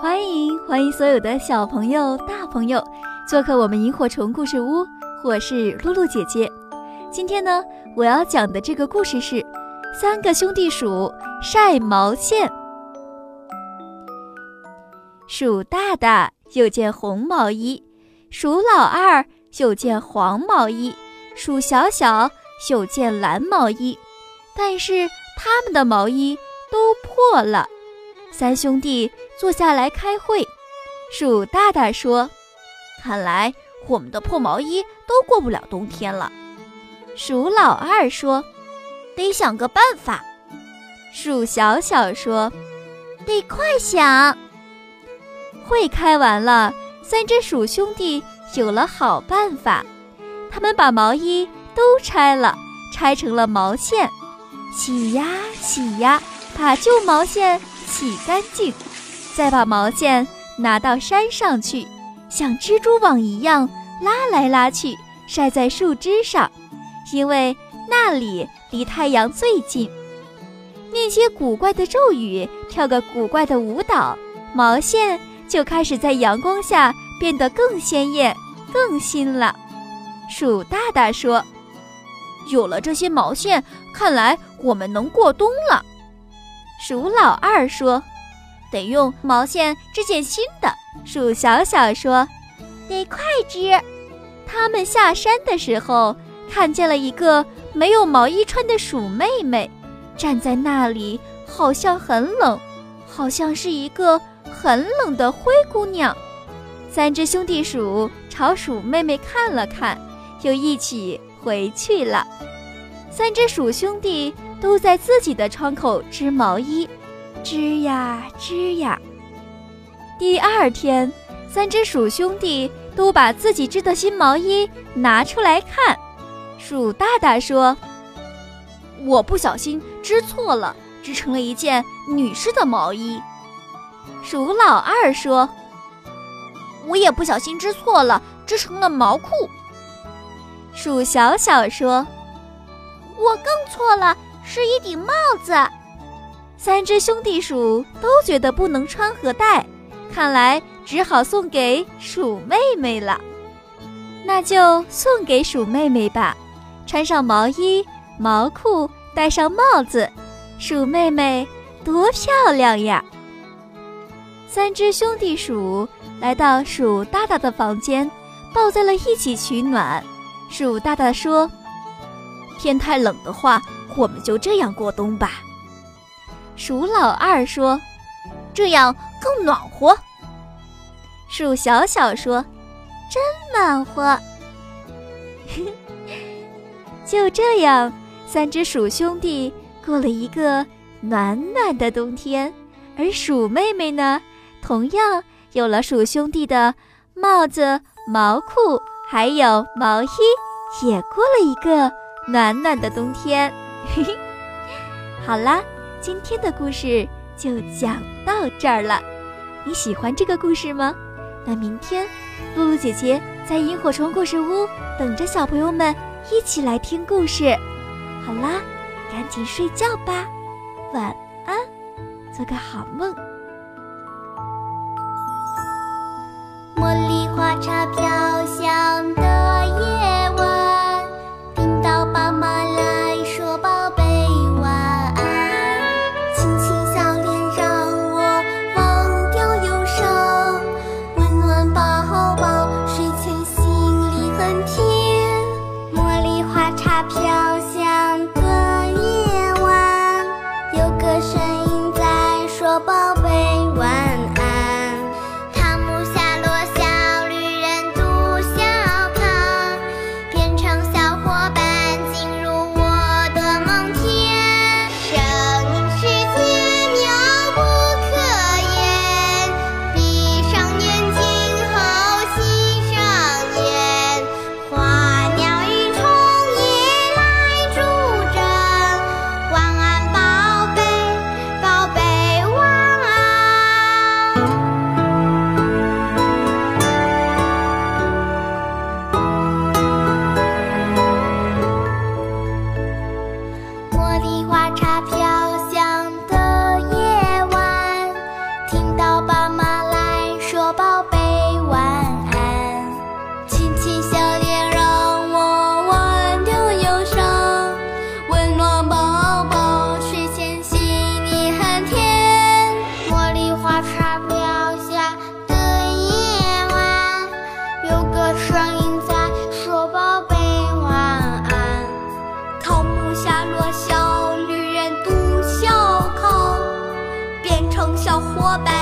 欢迎欢迎所有的小朋友、大朋友做客我们萤火虫故事屋，我是露露姐姐。今天呢，我要讲的这个故事是三个兄弟鼠晒毛线。鼠大大有件红毛衣，鼠老二有件黄毛衣，鼠小小有件蓝毛衣，但是他们的毛衣都破了。三兄弟坐下来开会，鼠大大说：“看来我们的破毛衣都过不了冬天了。”鼠老二说：“得想个办法。”鼠小小说：“得快想。”会开完了，三只鼠兄弟有了好办法，他们把毛衣都拆了，拆成了毛线，洗呀洗呀，把旧毛线。洗干净，再把毛线拿到山上去，像蜘蛛网一样拉来拉去，晒在树枝上，因为那里离太阳最近。念些古怪的咒语，跳个古怪的舞蹈，毛线就开始在阳光下变得更鲜艳、更新了。鼠大大说：“有了这些毛线，看来我们能过冬了。”鼠老二说：“得用毛线织件新的。”鼠小小说：“得快织。”他们下山的时候，看见了一个没有毛衣穿的鼠妹妹，站在那里，好像很冷，好像是一个很冷的灰姑娘。三只兄弟鼠朝鼠妹妹看了看，又一起回去了。三只鼠兄弟。都在自己的窗口织毛衣，织呀织呀。第二天，三只鼠兄弟都把自己织的新毛衣拿出来看。鼠大大说：“我不小心织错了，织成了一件女士的毛衣。”鼠老二说：“我也不小心织错了，织成了毛裤。”鼠小小说：“我更错了。”是一顶帽子，三只兄弟鼠都觉得不能穿和戴，看来只好送给鼠妹妹了。那就送给鼠妹妹吧，穿上毛衣、毛裤，戴上帽子，鼠妹妹多漂亮呀！三只兄弟鼠来到鼠大大的房间，抱在了一起取暖。鼠大大说：“天太冷的话。”我们就这样过冬吧，鼠老二说：“这样更暖和。”鼠小小说：“真暖和。”就这样，三只鼠兄弟过了一个暖暖的冬天，而鼠妹妹呢，同样有了鼠兄弟的帽子、毛裤，还有毛衣，也过了一个暖暖的冬天。嘿嘿，好啦，今天的故事就讲到这儿了。你喜欢这个故事吗？那明天，露露姐姐在萤火虫故事屋等着小朋友们一起来听故事。好啦，赶紧睡觉吧，晚安，做个好梦。茉莉花茶飘小伙伴。